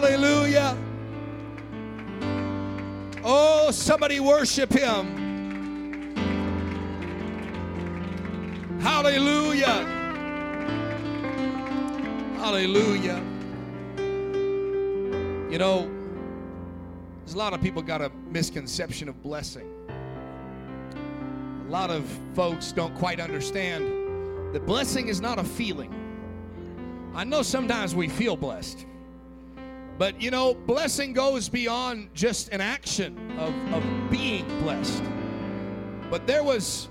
Hallelujah. Oh, somebody worship him. Hallelujah. Hallelujah. You know, there's a lot of people got a misconception of blessing. A lot of folks don't quite understand that blessing is not a feeling. I know sometimes we feel blessed. But you know, blessing goes beyond just an action of, of being blessed. But there was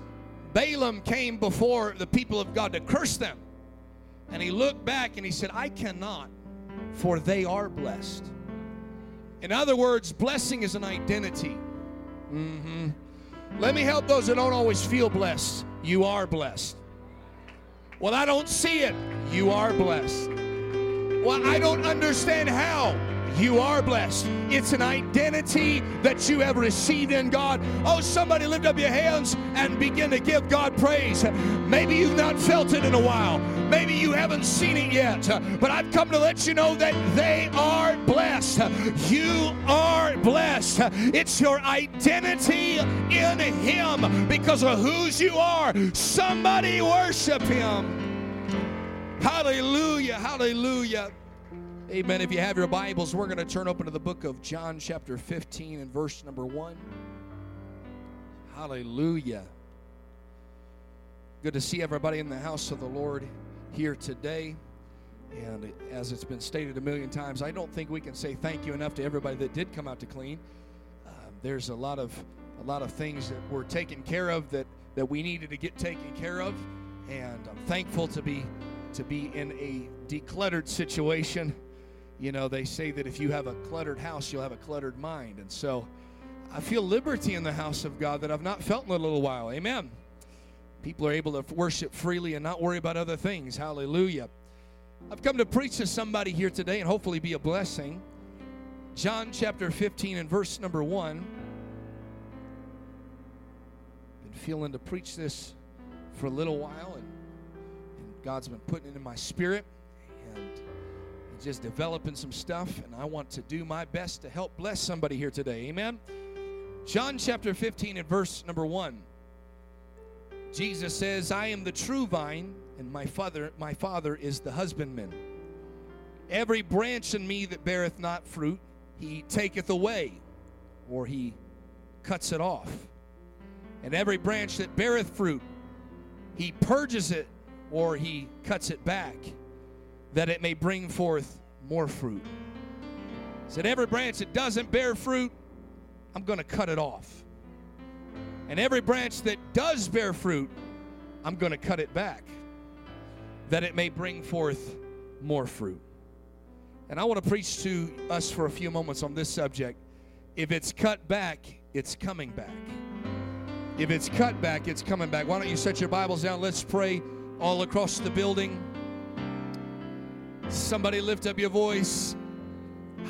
Balaam came before the people of God to curse them. And he looked back and he said, I cannot, for they are blessed. In other words, blessing is an identity. Mm-hmm. Let me help those that don't always feel blessed. You are blessed. Well, I don't see it. You are blessed. Well, I don't understand how. You are blessed. It's an identity that you have received in God. Oh, somebody lift up your hands and begin to give God praise. Maybe you've not felt it in a while. Maybe you haven't seen it yet. But I've come to let you know that they are blessed. You are blessed. It's your identity in Him because of whose you are. Somebody worship Him. Hallelujah. Hallelujah. Amen. If you have your Bibles, we're going to turn open to the book of John, chapter 15, and verse number 1. Hallelujah. Good to see everybody in the house of the Lord here today. And as it's been stated a million times, I don't think we can say thank you enough to everybody that did come out to clean. Uh, there's a lot of a lot of things that were taken care of that that we needed to get taken care of, and I'm thankful to be to be in a decluttered situation. You know, they say that if you have a cluttered house, you'll have a cluttered mind, and so I feel liberty in the house of God that I've not felt in a little while. Amen. People are able to worship freely and not worry about other things. Hallelujah. I've come to preach to somebody here today and hopefully be a blessing. John chapter 15 and verse number 1. Been feeling to preach this for a little while and, God's been putting it in my spirit and just developing some stuff and I want to do my best to help bless somebody here today. Amen. John chapter 15 and verse number 1. Jesus says, I am the true vine, and my father, my father is the husbandman. Every branch in me that beareth not fruit, he taketh away, or he cuts it off. And every branch that beareth fruit, he purges it, or he cuts it back, that it may bring forth more fruit. He said, Every branch that doesn't bear fruit, I'm going to cut it off. And every branch that does bear fruit, I'm going to cut it back that it may bring forth more fruit. And I want to preach to us for a few moments on this subject. If it's cut back, it's coming back. If it's cut back, it's coming back. Why don't you set your Bibles down? Let's pray all across the building. Somebody lift up your voice.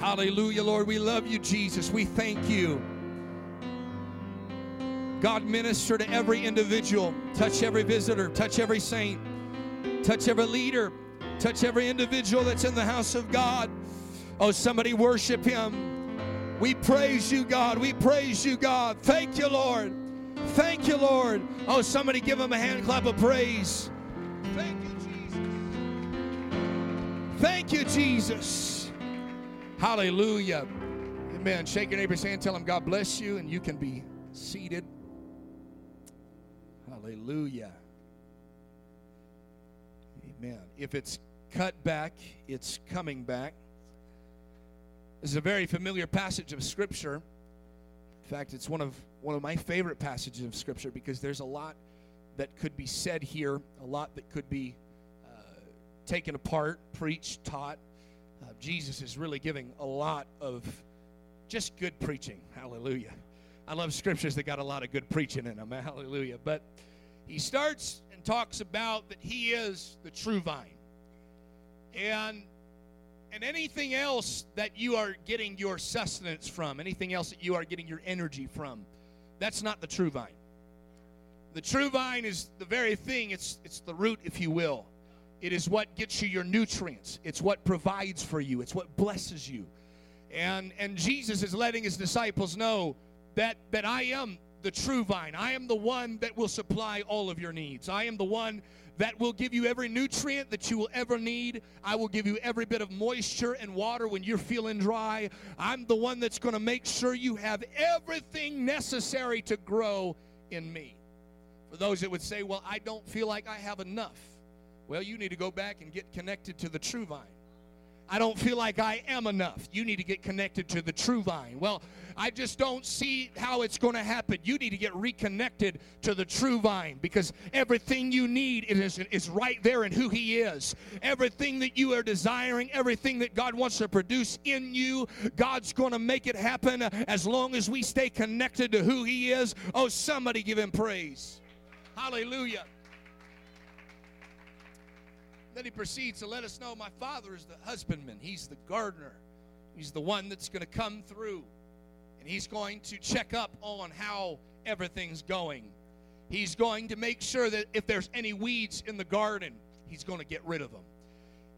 Hallelujah, Lord. We love you, Jesus. We thank you. God, minister to every individual, touch every visitor, touch every saint, touch every leader, touch every individual that's in the house of God. Oh, somebody worship Him. We praise you, God. We praise you, God. Thank you, Lord. Thank you, Lord. Oh, somebody give Him a hand clap of praise. Thank you, Jesus. Thank you, Jesus. Hallelujah. Amen. Shake your neighbor's hand, tell him God bless you, and you can be seated. Hallelujah. Amen. If it's cut back, it's coming back. This is a very familiar passage of Scripture. In fact, it's one of one of my favorite passages of Scripture because there's a lot that could be said here, a lot that could be uh, taken apart, preached, taught. Uh, Jesus is really giving a lot of just good preaching. Hallelujah. I love scriptures that got a lot of good preaching in them. Hallelujah. But he starts and talks about that he is the true vine. And and anything else that you are getting your sustenance from, anything else that you are getting your energy from, that's not the true vine. The true vine is the very thing, it's it's the root if you will. It is what gets you your nutrients. It's what provides for you. It's what blesses you. And, and Jesus is letting his disciples know that, that I am the true vine. I am the one that will supply all of your needs. I am the one that will give you every nutrient that you will ever need. I will give you every bit of moisture and water when you're feeling dry. I'm the one that's going to make sure you have everything necessary to grow in me. For those that would say, Well, I don't feel like I have enough, well, you need to go back and get connected to the true vine. I don't feel like I am enough. You need to get connected to the true vine. Well, I just don't see how it's going to happen. You need to get reconnected to the true vine because everything you need is, is right there in who He is. Everything that you are desiring, everything that God wants to produce in you, God's going to make it happen as long as we stay connected to who He is. Oh, somebody give Him praise. Hallelujah. Then he proceeds to let us know my father is the husbandman, he's the gardener, he's the one that's going to come through, and he's going to check up on how everything's going. He's going to make sure that if there's any weeds in the garden, he's going to get rid of them.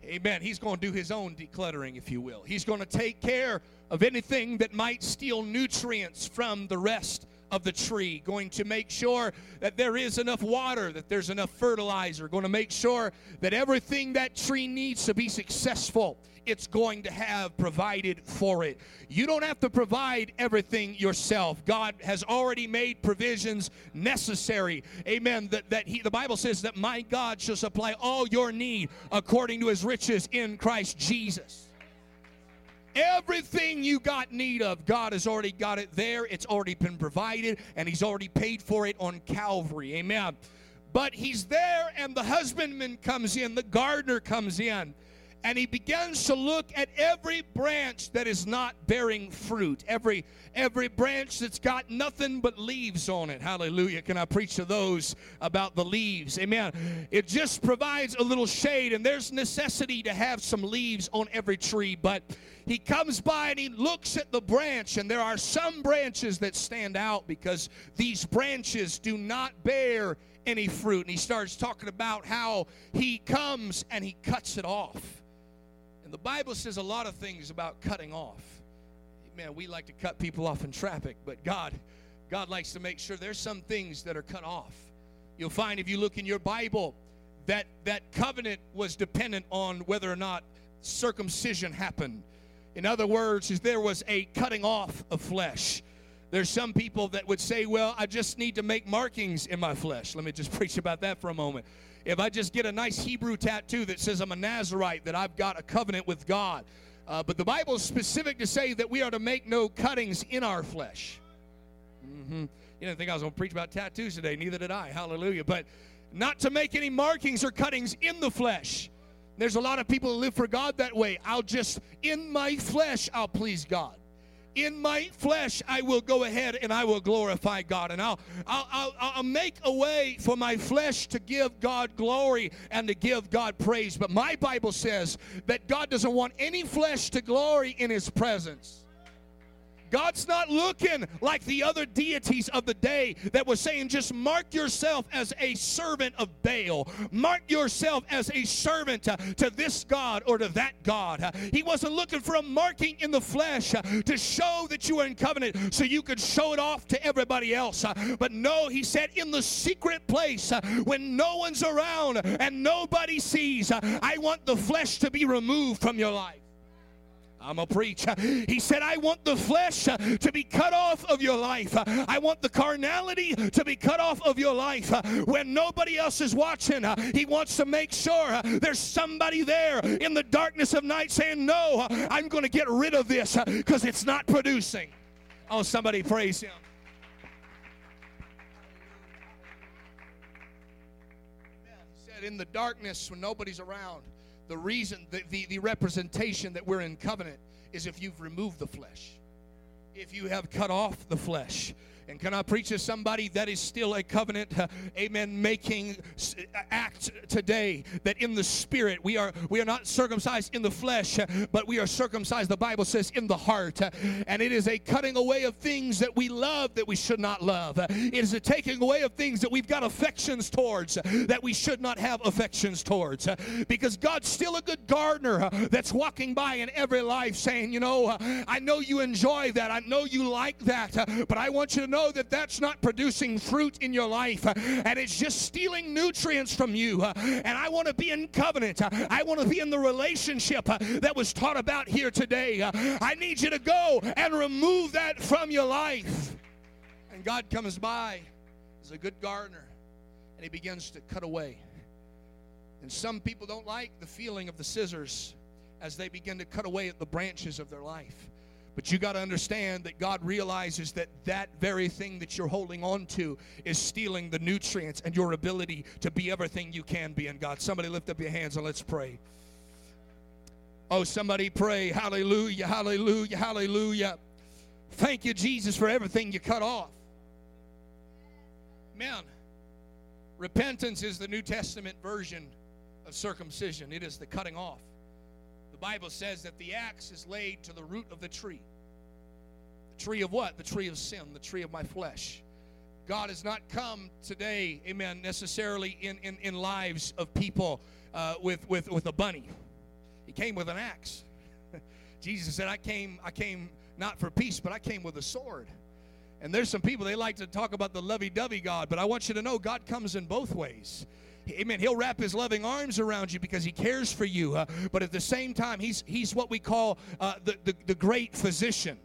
Amen. He's going to do his own decluttering, if you will. He's going to take care of anything that might steal nutrients from the rest of the tree, going to make sure that there is enough water, that there's enough fertilizer, going to make sure that everything that tree needs to be successful, it's going to have provided for it. You don't have to provide everything yourself. God has already made provisions necessary. Amen. That, that he, the Bible says that my God shall supply all your need according to his riches in Christ Jesus. Everything you got need of, God has already got it there. It's already been provided, and He's already paid for it on Calvary. Amen. But He's there, and the husbandman comes in, the gardener comes in, and he begins to look at every branch that is not bearing fruit every every branch that's got nothing but leaves on it. Hallelujah. Can i preach to those about the leaves? Amen. It just provides a little shade and there's necessity to have some leaves on every tree but he comes by and he looks at the branch and there are some branches that stand out because these branches do not bear any fruit. And he starts talking about how he comes and he cuts it off and the Bible says a lot of things about cutting off. Man, we like to cut people off in traffic, but God, God likes to make sure there's some things that are cut off. You'll find if you look in your Bible that that covenant was dependent on whether or not circumcision happened. In other words, there was a cutting off of flesh. There's some people that would say, Well, I just need to make markings in my flesh. Let me just preach about that for a moment if I just get a nice Hebrew tattoo that says I'm a Nazarite, that I've got a covenant with God. Uh, but the Bible is specific to say that we are to make no cuttings in our flesh. Mm-hmm. You didn't think I was going to preach about tattoos today, neither did I. Hallelujah. But not to make any markings or cuttings in the flesh. There's a lot of people who live for God that way. I'll just, in my flesh, I'll please God in my flesh I will go ahead and I will glorify God. And I'll, I'll, I'll, I'll, make a way for my flesh to give God glory and to give God praise. But my Bible says that God doesn't want any flesh to glory in His presence. God's not looking like the other deities of the day that was saying, just mark yourself as a servant of Baal. Mark yourself as a servant to, this God or to that God. He wasn't looking for a marking in the flesh to show that you were in covenant so you could show it off to everybody else. But no, he said, in the secret place when no one's around and nobody sees, I want the flesh to be removed from your life. I'm a preach. He said, I want the flesh uh, to be cut off of your life. Uh, I want the carnality to be cut off of your life. Uh, when nobody else is watching, he wants to make sure there's somebody there in the darkness of night saying, No, I'm going to get rid of this because it's not producing. Oh, somebody praise him. He said, In the darkness when nobody's around, the reason, the, the, the representation that we're in covenant is if you've removed the flesh, if you have cut off the flesh. And can I preach to somebody that is still a covenant, uh, amen, making act today that in the spirit we are we are not circumcised in the flesh, uh, but we are circumcised, the Bible says, in the heart. Uh, and it is a cutting away of things that we love that we should not love. Uh, it is a taking away of things that we've got affections towards that we should not have affections towards. Because God's still a good gardener that's walking by in every life saying, you know, I know you enjoy that. I know you like that. But I want you to know that that's not producing fruit in your life. Uh, and it's just stealing nutrients from you. Uh, and I want to be in covenant. Uh, I want to be in the relationship that was taught about here today. I need you to go and remove that from your life. And God comes by as a good gardener and he begins to cut away. And some people don't like the feeling of the scissors as they begin to cut away at the branches of their life. But you got to understand that God realizes that that very thing that you're holding on to is stealing the nutrients and your ability to be everything you can be in God. Somebody lift up your hands and let's pray. Oh, somebody pray. Hallelujah, hallelujah, hallelujah. Thank you, Jesus, for everything you cut off. Man, repentance is the New Testament version of circumcision, it is the cutting off. Bible says that the axe is laid to the root of the tree. The tree of what? The tree of sin, the tree of my flesh. God has not come today, amen, necessarily in, in, in lives of people uh, with, with, with a bunny. He came with an axe. Jesus said, I came, I came not for peace, but I came with a sword. And there's some people, they like to talk about the lovey dovey God, but I want you to know God comes in both ways. Amen. He'll wrap his loving arms around you because he cares for you. Uh, but at the same time, he's, he's what we call uh, the, the, the great physician.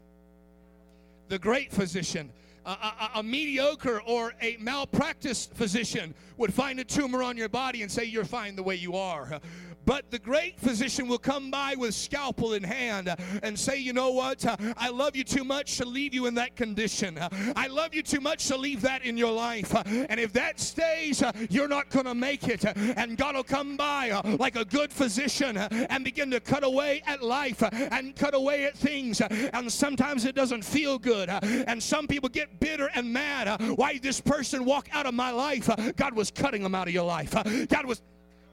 The great physician. A, a, a, mediocre or a malpracticed physician would find a tumor on your body and say you're fine the way you are. But the great physician will come by with scalpel in hand uh, and say, You know what? Uh, I love you too much to leave you in that condition. Uh, I love you too much to leave that in your life. And if that stays, you're not going to make it. And God will come by like a good physician and begin to cut away at life and cut away at things. And sometimes it doesn't feel good. And some people get bitter and mad. Why did this person walk out of my life? God was cutting them out of your life. God was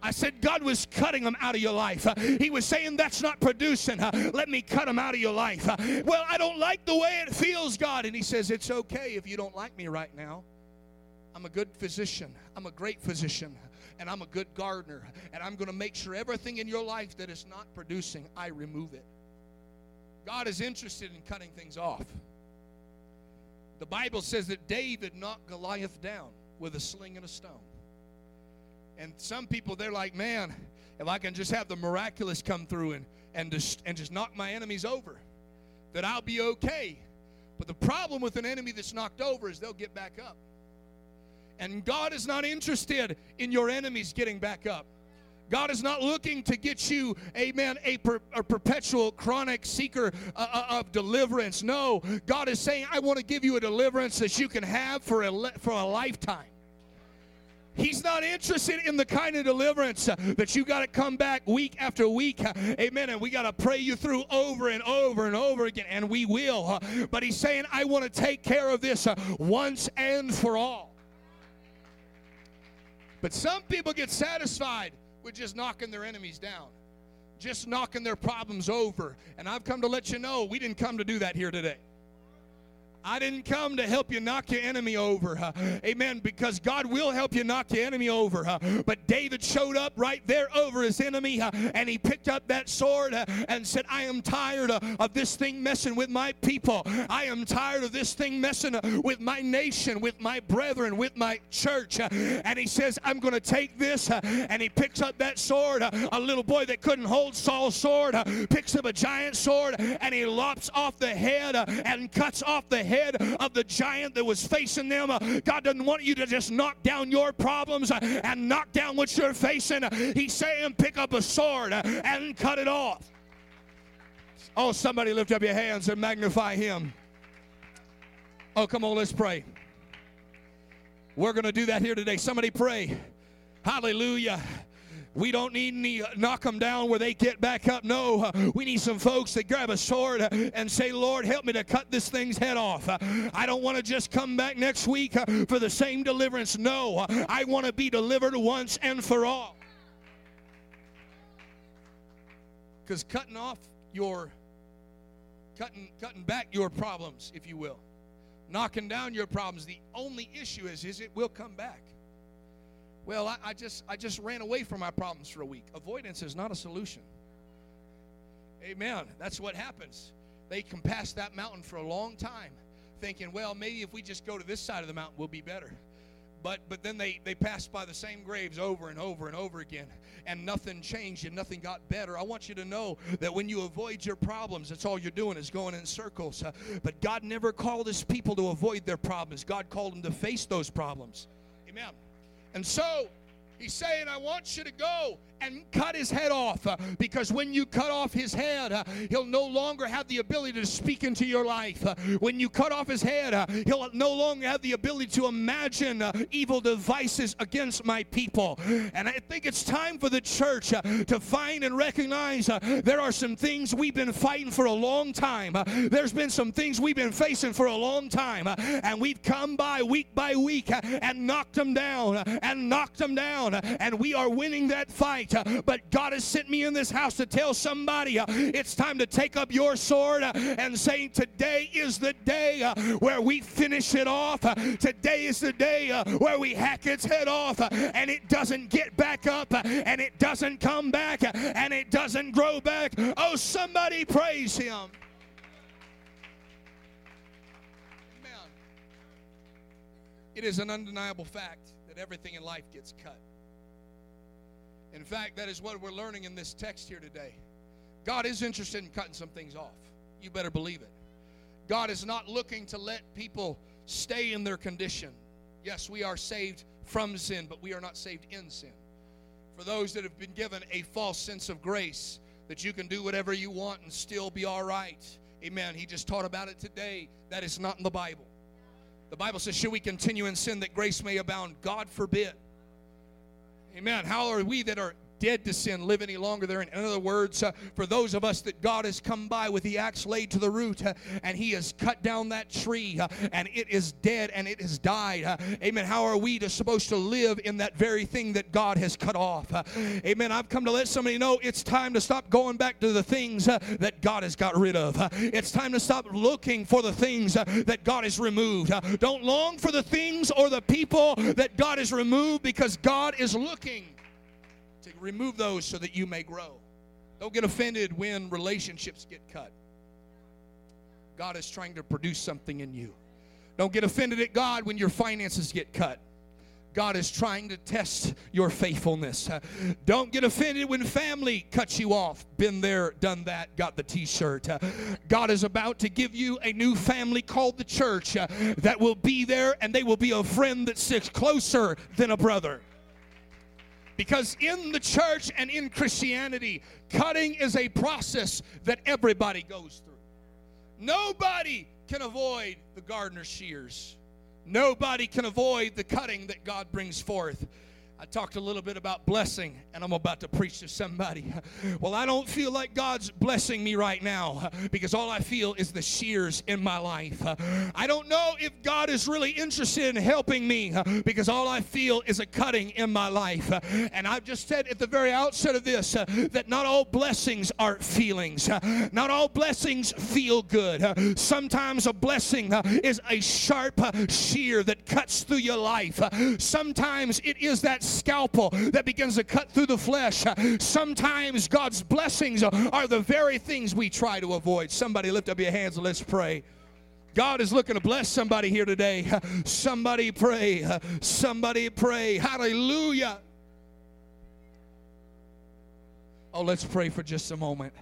I said God was cutting them out of your life. He was saying that's not producing. Let me cut them out of your life. Well, I don't like the way it feels, God. And He says, It's okay if you don't like me right now. I'm a good physician. I'm a great physician. And I'm a good gardener. And I'm going to make sure everything in your life that is not producing, I remove it. God is interested in cutting things off. The Bible says that David knocked Goliath down with a sling and a stone. And some people, they're like, man, if I can just have the miraculous come through and, and, just, and just knock my enemies over, that I'll be okay. But the problem with an enemy that's knocked over is they'll get back up. And God is not interested in your enemies getting back up. God is not looking to get you, amen, a, per, a perpetual chronic seeker uh, uh, of deliverance. No, God is saying, I want to give you a deliverance that you can have for a, for a lifetime. He's not interested in the kind of deliverance uh, that you got to come back week after week. Uh, amen. And we got to pray you through over and over and over again. And we will. Uh, but he's saying, I want to take care of this once and for all. But some people get satisfied with just knocking their enemies down, just knocking their problems over. And I've come to let you know we didn't come to do that here today. I didn't come to help you knock your enemy over. Uh, amen. Because God will help you knock your enemy over. Uh, but David showed up right there over his enemy uh, and he picked up that sword and said, I am tired of this thing messing with my people. I am tired of this thing messing with my nation, with my brethren, with my church. and he says, I'm going to take this. and he picks up that sword. a little boy that couldn't hold Saul's sword picks up a giant sword and he lops off the head and cuts off the head head of the giant that was facing them. Uh, God doesn't want you to just knock down your problems uh, and knock down what you're facing. He's saying, pick up a sword uh, and cut it off. Oh, somebody lift up your hands and magnify him. Oh, come on, let's pray. We're going to do that here today. Somebody pray. Hallelujah. We don't need any uh, knock them down where they get back up. No, uh, we need some folks that grab a sword uh, and say, Lord, help me to cut this thing's head off. I don't want to just come back next week for the same deliverance. No, I want to be delivered once and for all. Because cutting off your, cutting, cutting back your problems, if you will, knocking down your problems, the only issue is, is it will come back. Well, I, I, just I just ran away from my problems for a week. Avoidance is not a solution. Amen. That's what happens. They can pass that mountain for a long time, thinking, well, maybe if we just go to this side of the mountain, we'll be better. But but then they, they passed by the same graves over and over and over again, and nothing changed and nothing got better. I want you to know that when you avoid your problems, that's all you're doing is going in circles. Uh, but God never called his people to avoid their problems. God called them to face those problems. Amen. And so he's saying, I want you to go and cut his head off uh, because when you cut off his head, uh, he'll no longer have the ability to speak into your life. Uh, when you cut off his head, uh, he'll no longer have the ability to imagine uh, evil devices against my people. And I think it's time for the church uh, to find and recognize there are some things we've been fighting for a long time. there's been some things we've been facing for a long time. and we've come by week by week and knocked them down and knocked them down. and we are winning that fight. But God has sent me in this house to tell somebody uh, it's time to take up your sword uh, and saying, Today is the day uh, where we finish it off. Today is the day where we hack its head off and it doesn't get back up and it doesn't come back and it doesn't grow back. Oh, somebody praise Him. It is an undeniable fact that everything in life gets cut. In fact, that is what we're learning in this text here today. God is interested in cutting some things off. You better believe it. God is not looking to let people stay in their condition. Yes, we are saved from sin, but we are not saved in sin. For those that have been given a false sense of grace, that you can do whatever you want and still be all right. Amen. He just taught about it today. That is not in the Bible. The Bible says, Should we continue in sin that grace may abound? God forbid. Amen. How are we that are dead to sin live any longer there. In other words, uh, for those of us that God has come by with the axe laid to the root uh, and He has cut down that tree uh, and it is dead and it has died. Uh, amen. How are we to, supposed to live in that very thing that God has cut off? Uh, amen. I've come to let somebody know it's time to stop going back to the things uh, that God has got rid of. it's time to stop looking for the things that God has removed. don't long for the things or the people that God has removed because God is looking to remove those so that you may grow. Don't get offended when relationships get cut. God is trying to produce something in you. Don't get offended at God when your finances get cut. God is trying to test your faithfulness. Uh, don't get offended when family cuts you off. Been there, done that, got the t shirt. Uh, God is about to give you a new family called the church uh, that will be there and they will be a friend that sits closer than a brother. Because in the church and in Christianity, cutting is a process that everybody goes through. Nobody can avoid the gardener's shears. Nobody can avoid the cutting that God brings forth. I talked a little bit about blessing, and I'm about to preach to somebody. Well, I don't feel like God's blessing me right now because all I feel is the shears in my life. I don't know if God is really interested in helping me because all I feel is a cutting in my life. And I've just said at the very outset of this that not all blessings are feelings, not all blessings feel good. Sometimes a blessing is a sharp shear that cuts through your life, sometimes it is that scalpel that begins to cut through the flesh. Sometimes God's blessings are the very things we try to avoid. Somebody lift up your hands and let's pray. God is looking to bless somebody here today. Somebody pray. Somebody pray. Hallelujah. Oh, let's pray for just a moment.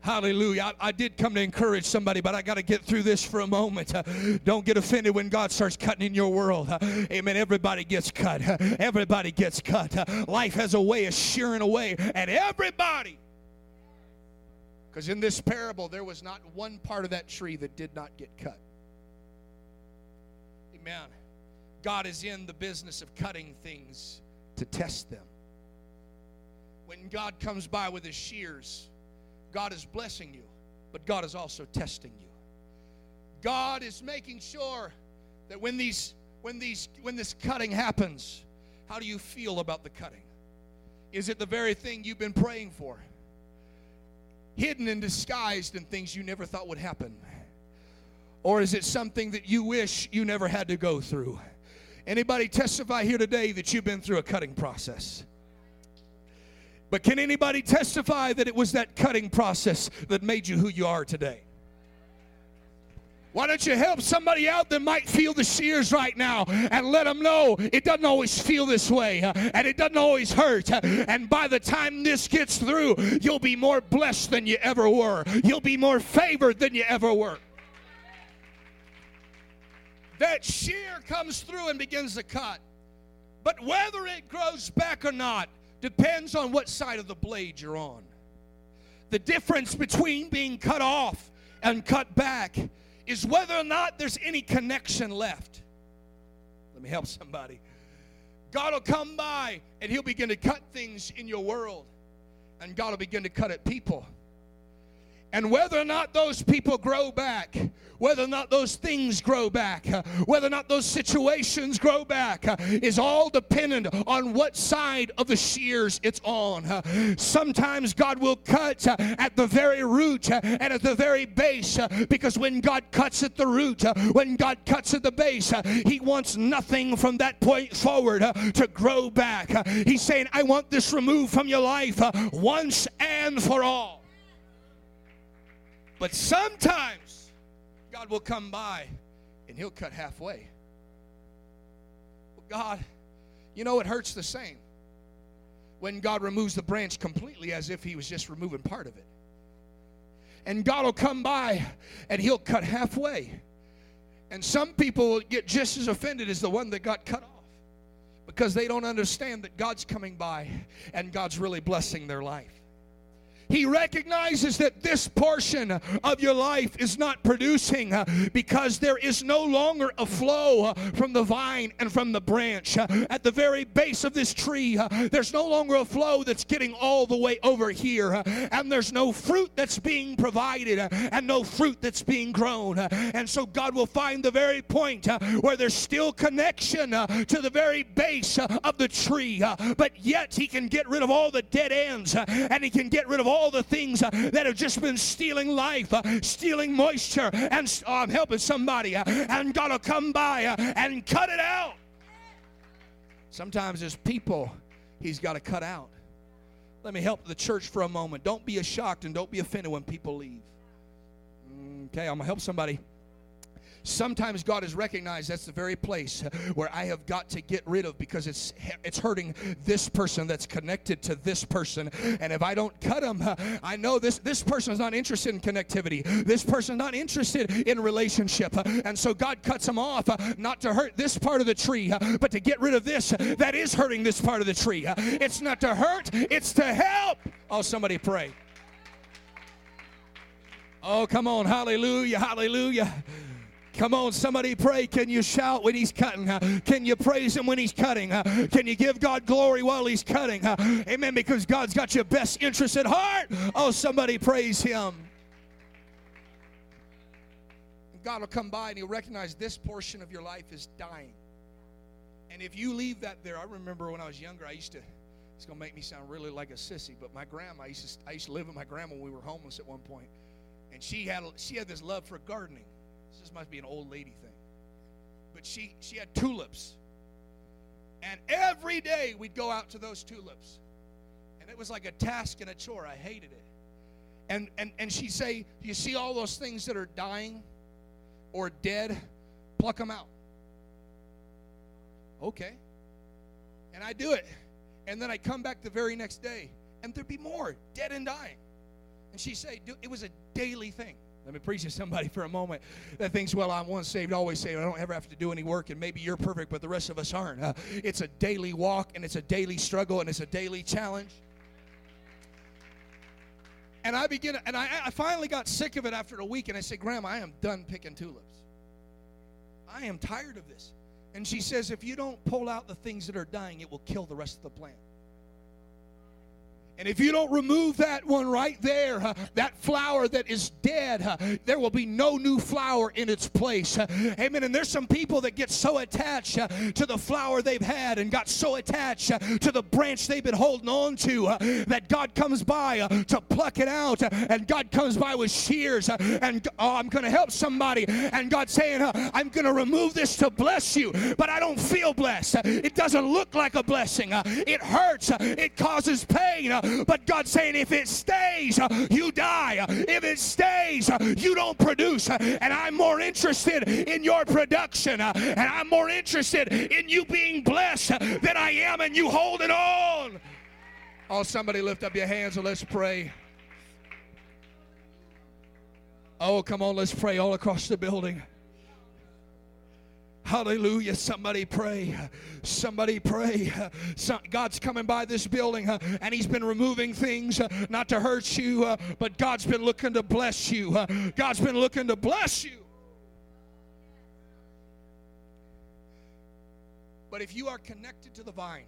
Hallelujah. I, I, did come to encourage somebody, but I got to get through this for a moment. Uh, don't get offended when God starts cutting in your world. Uh, amen. Everybody gets cut. Uh, everybody gets cut. Uh, life has a way of shearing away at everybody. Because in this parable, there was not one part of that tree that did not get cut. Amen. God is in the business of cutting things to test them. when God comes by with his shears, God is blessing you, but God is also testing you. God is making sure that when these when these when this cutting happens, how do you feel about the cutting? Is it the very thing you've been praying for? Hidden and disguised in things you never thought would happen? Or is it something that you wish you never had to go through? Anybody testify here today that you've been through a cutting process? But can anybody testify that it was that cutting process that made you who you are today? Why don't you help somebody out that might feel the shears right now and let them know it doesn't always feel this way uh, and it doesn't always hurt. Uh, and by the time this gets through, you'll be more blessed than you ever were. You'll be more favored than you ever were. That shear comes through and begins to cut. But whether it grows back or not depends on what side of the blade you're on. The difference between being cut off and cut back is whether or not there's any connection left. Let me help somebody. God will come by and He'll begin to cut things in your world, and God will begin to cut at people. And whether or not those people grow back, whether or not those things grow back, whether or not those situations grow back, is all dependent on what side of the shears it's on. Sometimes God will cut at the very root and at the very base because when God cuts at the root, when God cuts at the base, He wants nothing from that point forward to grow back. He's saying, I want this removed from your life once and for all. But sometimes God will come by and he'll cut halfway. God, you know, it hurts the same when God removes the branch completely as if he was just removing part of it. And God will come by and he'll cut halfway. And some people will get just as offended as the one that got cut off because they don't understand that God's coming by and God's really blessing their life. He recognizes that this portion of your life is not producing uh, because there is no longer a flow uh, from the vine and from the branch. Uh, at the very base of this tree, uh, there's no longer a flow that's getting all the way over here, uh, and there's no fruit that's being provided, uh, and no fruit that's being grown. And so God will find the very point where there's still connection to the very base of the tree, but yet He can get rid of all the dead ends and He can get rid of all all the things uh, that have just been stealing life, uh, stealing moisture, and oh, I'm helping somebody, uh, and God will come by and cut it out. Sometimes there's people He's got to cut out. Let me help the church for a moment. Don't be shocked and don't be offended when people leave. Okay, I'm going to help somebody. Sometimes God has recognized that's the very place where I have got to get rid of because it's it's hurting this person that's connected to this person. And if I don't cut them, I know this this person is not interested in connectivity. This person is not interested in relationship. And so God cuts them off not to hurt this part of the tree, but to get rid of this that is hurting this part of the tree. It's not to hurt, it's to help. Oh, somebody pray. Oh, come on. Hallelujah. Hallelujah. Come on, somebody pray. Can you shout when he's cutting? Can you praise him when he's cutting? Can you give God glory while he's cutting? Amen. Because God's got your best interest at heart. Oh, somebody praise him. God will come by and he'll recognize this portion of your life is dying. And if you leave that there, I remember when I was younger, I used to, it's going to make me sound really like a sissy, but my grandma, I used to, I used to live with my grandma when we were homeless at one point, And she had, she had this love for gardening. This must be an old lady thing. But she, she had tulips. And every day we'd go out to those tulips. And it was like a task and a chore. I hated it. And, and, and she'd say, You see all those things that are dying or dead? Pluck them out. Okay. And I do it. And then I come back the very next day, and there'd be more dead and dying. And she'd say, It was a daily thing. Let me preach to somebody for a moment that thinks, well, I'm once saved, always saved. I don't ever have to do any work, and maybe you're perfect, but the rest of us aren't. Uh, it's a daily walk, and it's a daily struggle, and it's a daily challenge. And I begin, and I, I finally got sick of it after a week, and I said, Grandma, I am done picking tulips. I am tired of this. And she says, if you don't pull out the things that are dying, it will kill the rest of the plant. And if you don't remove that one right there, uh, that flower that is dead, uh, there will be no new flower in its place. Uh, amen. And there's some people that get so attached to the flower they've had and got so attached to the branch they've been holding on to that God comes by to pluck it out. and God comes by with shears. and oh, I'm going to help somebody. And God's saying, I'm going to remove this to bless you. But I don't feel blessed. it doesn't look like a blessing. it hurts. it causes pain. But God's saying, if it stays, you die. If it stays, you don't produce. And I'm more interested in your production. And I'm more interested in you being blessed than I am in you holding on. Oh, somebody lift up your hands and let's pray. Oh, come on, let's pray all across the building. Hallelujah. Somebody pray. Somebody pray. God's coming by this building and He's been removing things uh, not to hurt you, uh, but God's been looking to bless you. Uh, God's been looking to bless you. But if you are connected to the vine,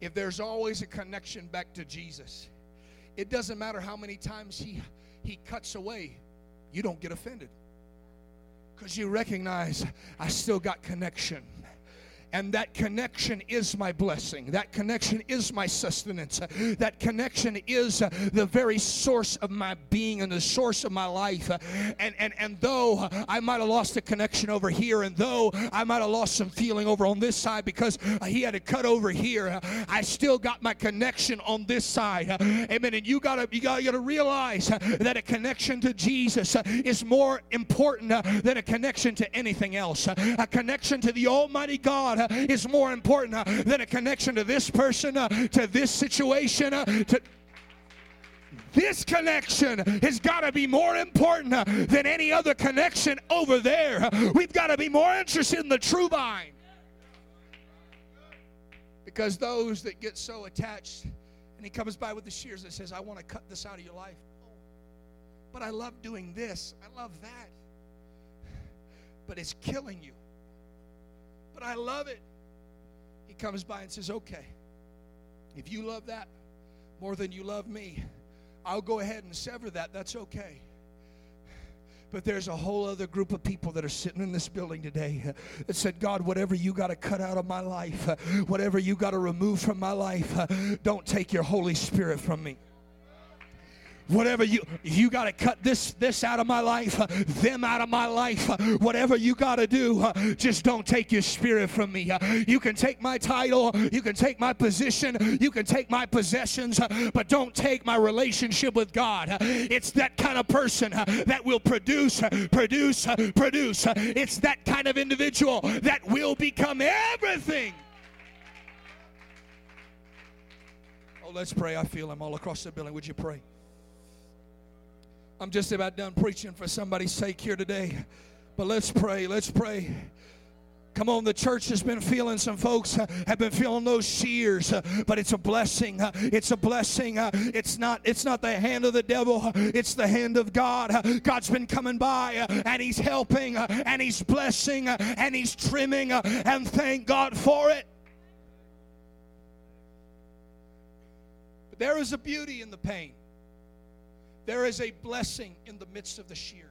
if there's always a connection back to Jesus, it doesn't matter how many times He, he cuts away, you don't get offended because you recognize I still got connection. And that connection is my blessing. That connection is my sustenance. That connection is uh, the very source of my being and the source of my life. And, and, and though I might have lost a connection over here, and though I might have lost some feeling over on this side because he had to cut over here, I still got my connection on this side. Amen. And you gotta you gotta, you gotta realize that a connection to Jesus is more important than a connection to anything else. A connection to the Almighty God is more important uh, than a connection to this person, uh, to this situation, uh, to this connection has got to be more important than any other connection over there. We've got to be more interested in the true vine. Because those that get so attached, and he comes by with the shears and says, I want to cut this out of your life. But I love doing this, I love that. But it's killing you but I love it. He comes by and says, Okay, if you love that more than you love me, I'll go ahead and sever that. That's okay. But there's a whole other group of people that are sitting in this building today that said, God, whatever you got to cut out of my life, whatever you got to remove from my life, don't take your Holy Spirit from me whatever you you got to cut this this out of my life uh, them out of my life uh, whatever you got to do uh, just don't take your spirit from me uh. you can take my title you can take my position you can take my possessions uh, but don't take my relationship with god uh. it's that kind of person that will produce produce produce it's that kind of individual that will become everything. Oh let's pray. I feel him all across the building. Would you pray I'm just about done preaching for somebody's sake here today. But let's pray. Let's pray. Come on, the church has been feeling some folks uh, have been feeling those shears, uh, but it's a blessing. Uh, it's a blessing. Uh, it's not it's not the hand of the devil, uh, it's the hand of God. Uh, God's been coming by and he's helping and he's blessing and he's trimming and thank God for it. But there is a beauty in the pain. There is a blessing in the midst of the shears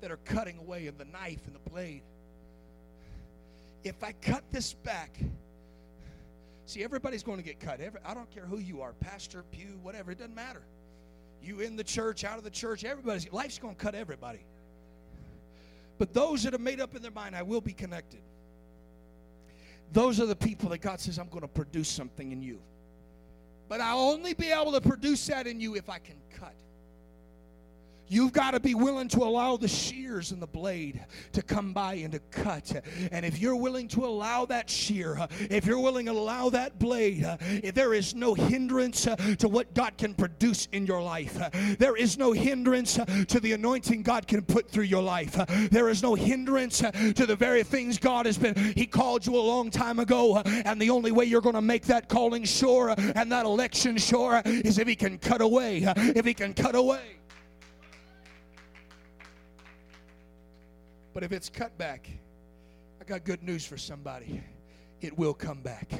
that are cutting away, and the knife and the blade. If I cut this back, see, everybody's going to get cut. Every, I don't care who you are, pastor, pew, whatever, it doesn't matter. You in the church, out of the church, everybody's life's going to cut everybody. But those that have made up in their mind, I will be connected. Those are the people that God says, I'm going to produce something in you. But I'll only be able to produce that in you if I can cut. You've got to be willing to allow the shears and the blade to come by and to cut. And if you're willing to allow that shear, if you're willing to allow that blade, there is no hindrance uh, to what God can produce in your life. There is no hindrance uh, to the anointing God can put through your life. There is no hindrance uh, to the very things God has been. He called you a long time ago, and the only way you're going to make that calling sure and that election sure is if He can cut away. If He can cut away. But if it's cut back, I got good news for somebody. It will come back.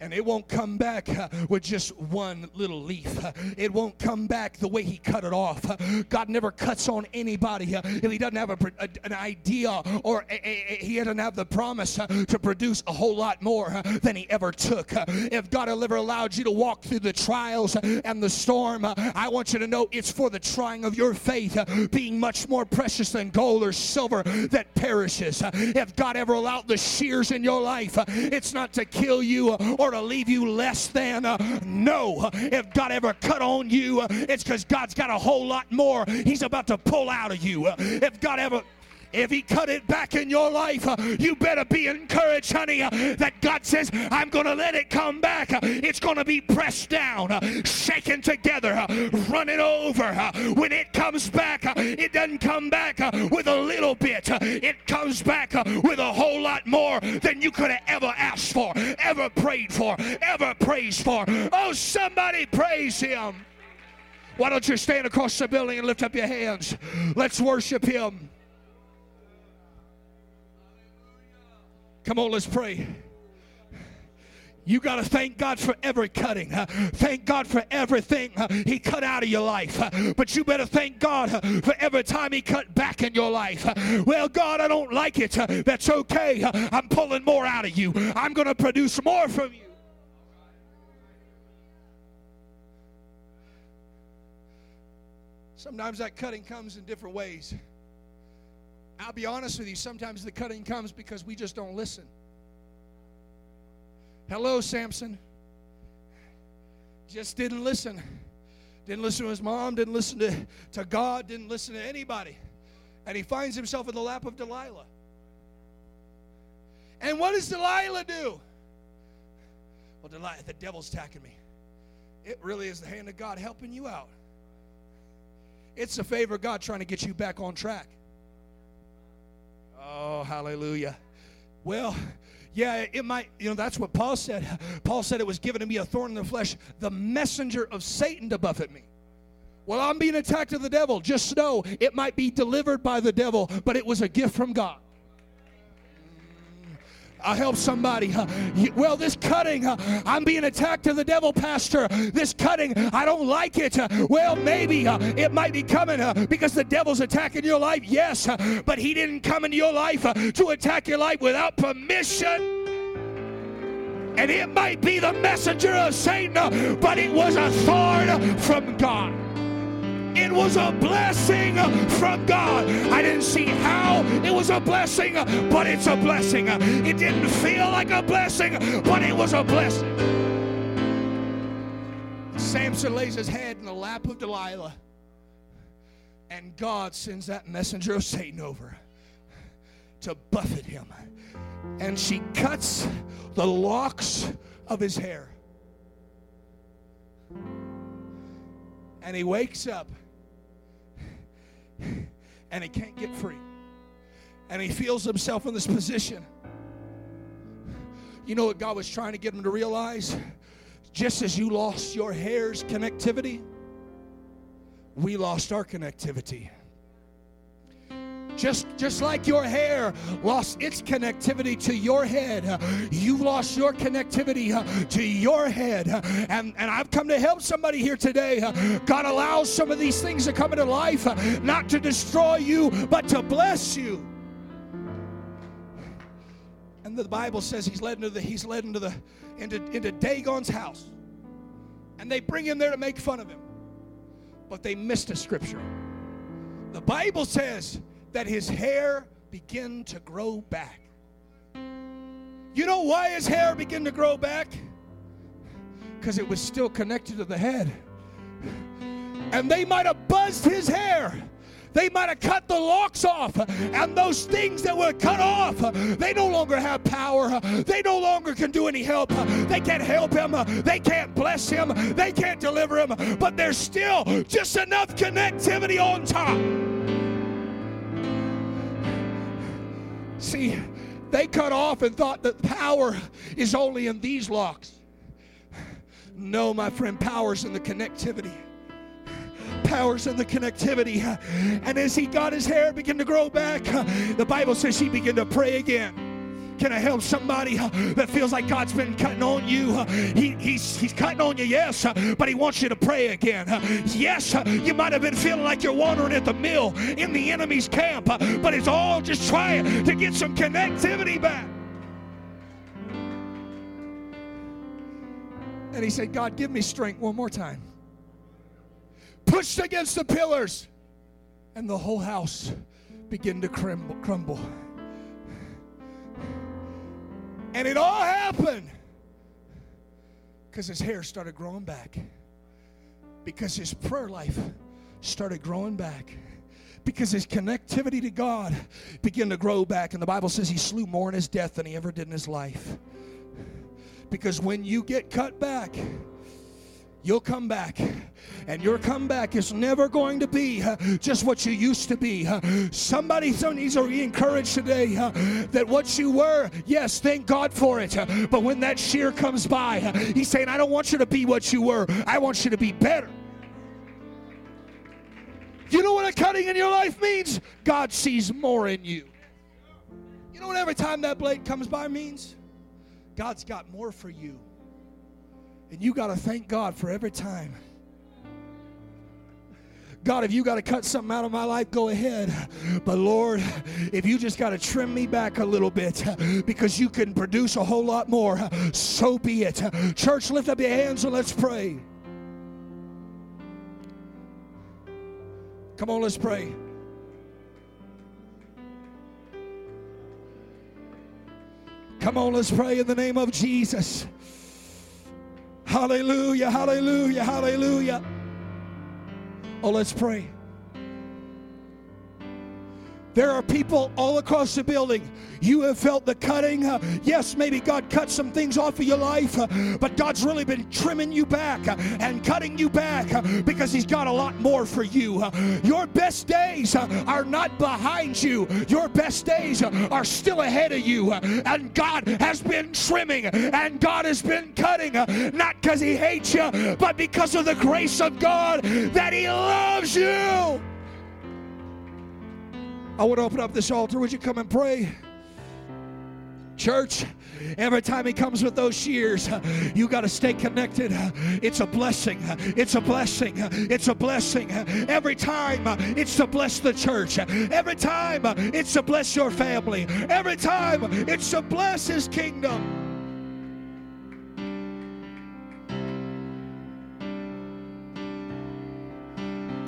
And it won't come back uh, with just one little leaf. It won't come back the way He cut it off. God never cuts on anybody uh, if He doesn't have a, an idea or a, He doesn't have the promise uh, to produce a whole lot more uh, than He ever took. Uh, if God ever allowed you to walk through the trials uh, and the storm, I want you to know it's for the trying of your faith, being much more precious than gold or silver that perishes. if God ever allowed the shears in your life, it's not to kill you or or to leave you less than. Uh, no, if God ever cut on you, it's because God's got a whole lot more He's about to pull out of you. If God ever if he cut it back in your life, uh, you better be encouraged, honey, uh, that God says, I'm going to let it come back. Uh, it's going to be pressed down, shaken together, running over. When it comes back, it doesn't come back with a little bit. It comes back with a whole lot more than you could have ever asked for, ever prayed for, ever praised for. Oh, somebody praise him. Why don't you stand across the building and lift up your hands? Let's worship him. Come on, let's pray. You got to thank God for every cutting. Thank God for everything He cut out of your life. But you better thank God for every time He cut back in your life. well, God, I don't like it. that's okay. I'm pulling more out of you. I'm going to produce more from you. Sometimes that cutting comes in different ways. I'll be honest with you, sometimes the cutting comes because we just don't listen. Hello, Samson. Just didn't listen. Didn't listen to his mom, didn't listen to, to God, didn't listen to anybody. And he finds himself in the lap of Delilah. And what does Delilah do? Well, Delilah, the devil's attacking me. It really is the hand of God helping you out. It's the favor of God trying to get you back on track. Oh, hallelujah. Well, yeah, it might, you know, that's what Paul said. Paul said it was given to me a thorn in the flesh, the messenger of Satan to buffet me. Well, I'm being attacked of the devil. Just know it might be delivered by the devil, but it was a gift from God. I'll help somebody. Well, this cutting, I'm being attacked to the devil, Pastor. This cutting, I don't like it. Well, maybe it might be coming because the devil's attacking your life. Yes, but he didn't come into your life to attack your life without permission. And it might be the messenger of Satan, but it was a thorn from God. It was a blessing from God. I didn't see how it was a blessing, but it's a blessing. It didn't feel like a blessing, but it was a blessing. Samson lays his head in the lap of Delilah, and God sends that messenger of Satan over to buffet him. And she cuts the locks of his hair. And he wakes up and he can't get free. And he feels himself in this position. You know what God was trying to get him to realize? Just as you lost your hair's connectivity, we lost our connectivity. Just, just like your hair lost its connectivity to your head, you've lost your connectivity uh, to your head. And, and I've come to help somebody here today. Uh, God allows some of these things to come into life, uh, not to destroy you, but to bless you. And the Bible says he's led into the he's led into the into, into Dagon's house. And they bring him there to make fun of him. But they missed a scripture. The Bible says that his hair began to grow back. You know why his hair began to grow back? Because it was still connected to the head. And they might have buzzed his hair. They might have cut the locks off, and those things that were cut off, they no longer have power. They no longer can do any help. They can't help him. They can't bless him. They can't deliver him. But there's still just enough connectivity on top. See, they cut off and thought that power is only in these locks. No, my friend, power's in the connectivity. Power's in the connectivity. And as he got his hair begin to grow back, the Bible says he began to pray again. Can I help somebody that feels like God's been cutting on you? He, he's, he's cutting on you, yes, but He wants you to pray again. Yes, you might have been feeling like you're wandering at the mill in the enemy's camp, but it's all just trying to get some connectivity back. And he said, God, give me strength one more time. Pushed against the pillars, and the whole house began to crumble. And it all happened because his hair started growing back, because his prayer life started growing back, because his connectivity to God began to grow back. And the Bible says he slew more in his death than he ever did in his life. Because when you get cut back, you'll come back. And your comeback is never going to be uh, just what you used to be. Uh, somebody needs to be encouraged today uh, that what you were, yes, thank God for it. But when that shear comes by, He's saying, I don't want you to be what you were, I want you to be better. You know what a cutting in your life means? God sees more in you. You know what every time that blade comes by means? God's got more for you. And you got to thank God for every time. God, if you got to cut something out of my life, go ahead. But Lord, if you just got to trim me back a little bit because you can produce a whole lot more, so be it. Church, lift up your hands and let's pray. Come on, let's pray. Come on, let's pray in the name of Jesus. Hallelujah, hallelujah, hallelujah. Oh, let's pray. There are people all across the building. You have felt the cutting. Uh, yes, maybe God cut some things off of your life, uh, but God's really been trimming you back uh, and cutting you back uh, because He's got a lot more for you. Uh, your best days uh, are not behind you, your best days are still ahead of you. and God has been trimming and God has been cutting, not because He hates you, but because of the grace of God that He loves you. I want to open up this altar. Would you come and pray? Church, every time he comes with those shears, you got to stay connected. It's a blessing. It's a blessing. It's a blessing. Every time it's to bless the church. Every time it's to bless your family. Every time it's to bless his kingdom.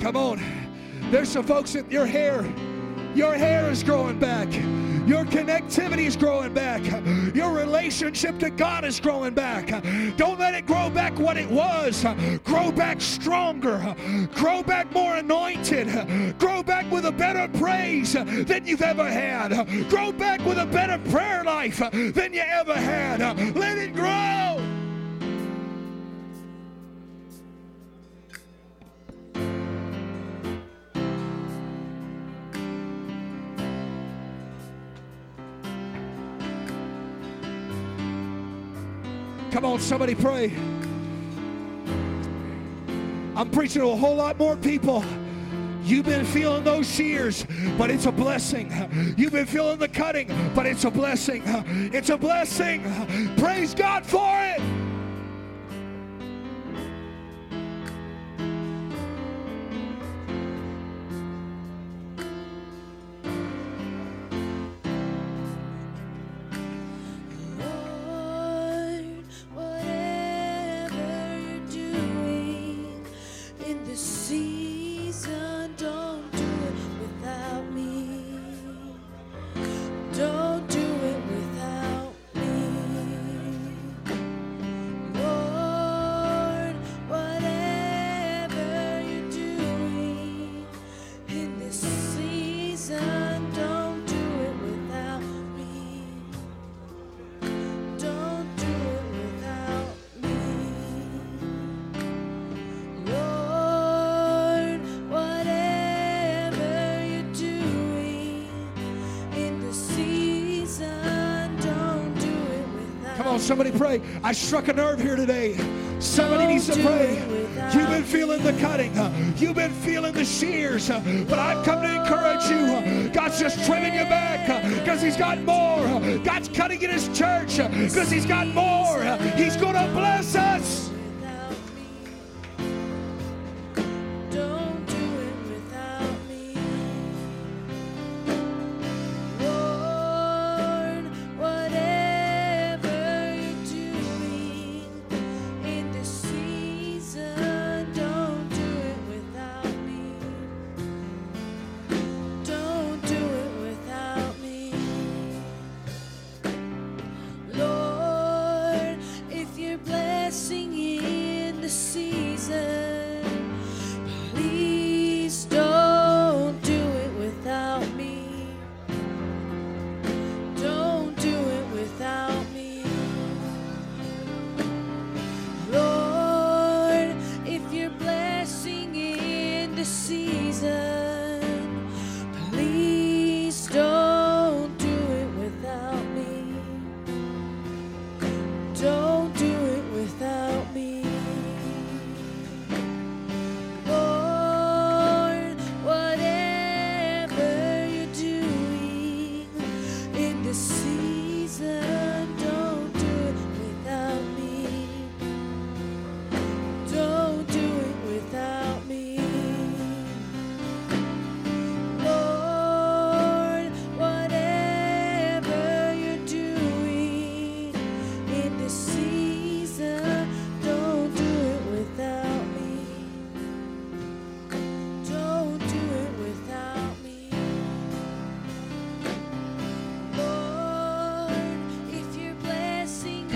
Come on. There's some folks in your hair your hair is growing back. Your connectivity is growing back. Your relationship to God is growing back. Don't let it grow back what it was. Grow back stronger. Grow back more anointed. Grow back with a better praise than you've ever had. Grow back with a better prayer life than you ever had. Let it grow. Come on, somebody pray. I'm preaching to a whole lot more people. You've been feeling those shears, but it's a blessing. You've been feeling the cutting, but it's a blessing. It's a blessing. Praise God for it. Somebody pray. I struck a nerve here today. Somebody needs to pray. You've been feeling the cutting. You've been feeling the shears. But I've come to encourage you. God's just trimming you back because He's got more. God's cutting in His church because He's got more. He's going to bless us.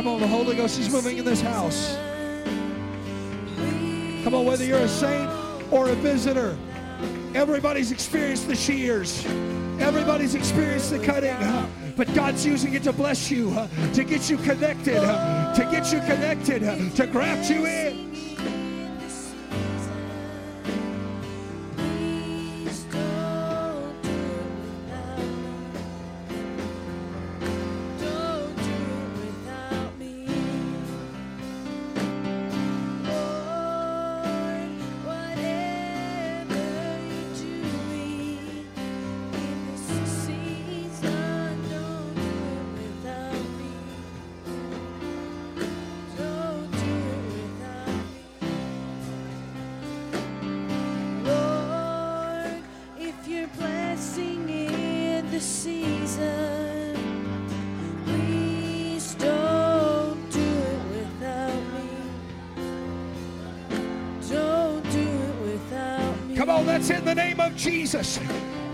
Come on, the Holy Ghost is moving in this house. Come on, whether you're a saint or a visitor, everybody's experienced the shears. Everybody's experienced the cutting. But God's using it to bless you, to get you connected, to get you connected, to graft you in. Jesus.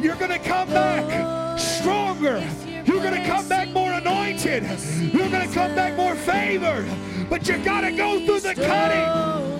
You're going to come back stronger. You're going to come back more anointed. You're going to come back more favored. But you got to go through the cutting.